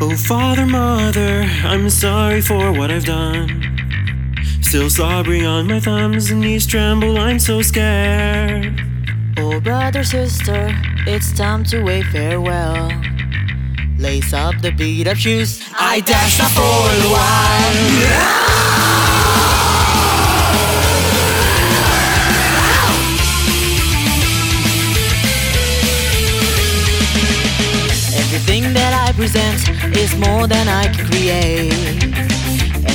Oh, father, mother, I'm sorry for what I've done. Still slobbering on my thumbs and knees tremble, I'm so scared. Oh, brother, sister, it's time to wave farewell. Lace up the beat up shoes. I dash off for a while. I present is more than I can create.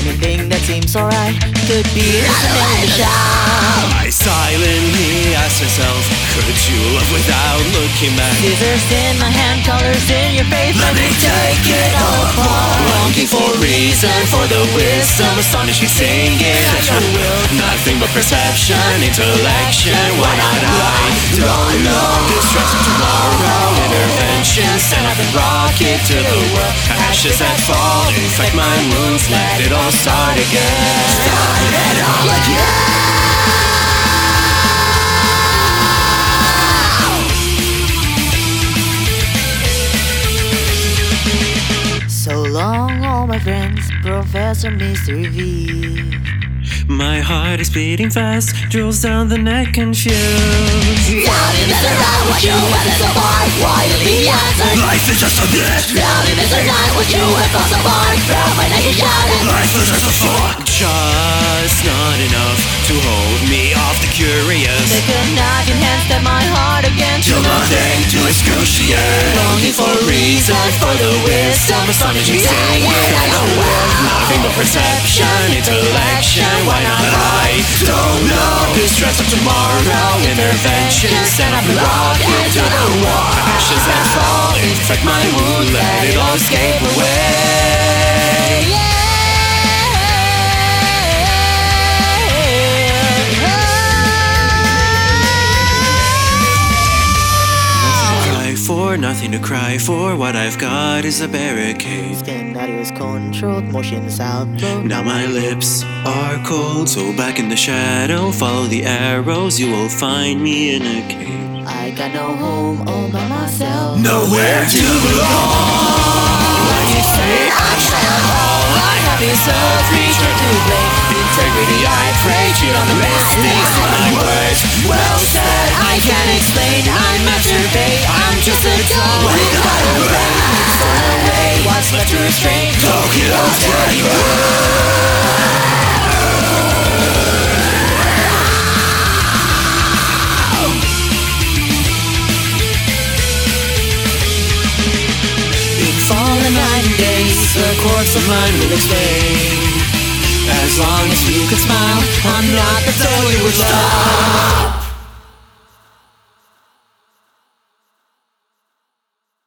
Anything that seems alright could be an illusion. I silently ask myself, could you love without looking back? Scissors in my hand, colors in your face. Let me take it all apart. Longing for reason, for the wisdom, astonishing singing at your will. Nothing but perception, intellection. Why not I? Don't know. Distress tomorrow, up and rock it to the world. Ashes that fall, infect my wounds. Let it all start again. Start it all again. So long, all my friends, Professor Mystery V. My heart is beating fast, drills down the neck, confused. Doubting is around what you have so far Why you the answer Life is just a bit. Doubting is not what you have so far From my naked shouting Life is just a thought. Just not enough to hold me off the curious. They could not enhance that my heart again. Till nothing to excruciate. Longing for reason, for the wisdom, astonishing singing. I know nothing but perception, intellection. Why not I? Don't know. Distress of tomorrow, intervention. Stand up and rock it to the wall. Ashes that fall, infect my wound. Let it all escape away. Nothing to cry for. What I've got is a barricade. Skin that is controlled, motions outflow. Now my lips are cold, so back in the shadow, follow the arrows. You will find me in a cave. I got no home all by myself. Nowhere to belong. When you say I stand all I have is a creature to blame. Integrity, I pray, cheat on the mistakes of my words. Well said, I can't explain. I'm to restrain? Tokyo Terror. In fallen nine days, the course of mine will explain. As long as you can smile, I'm not the failure with love.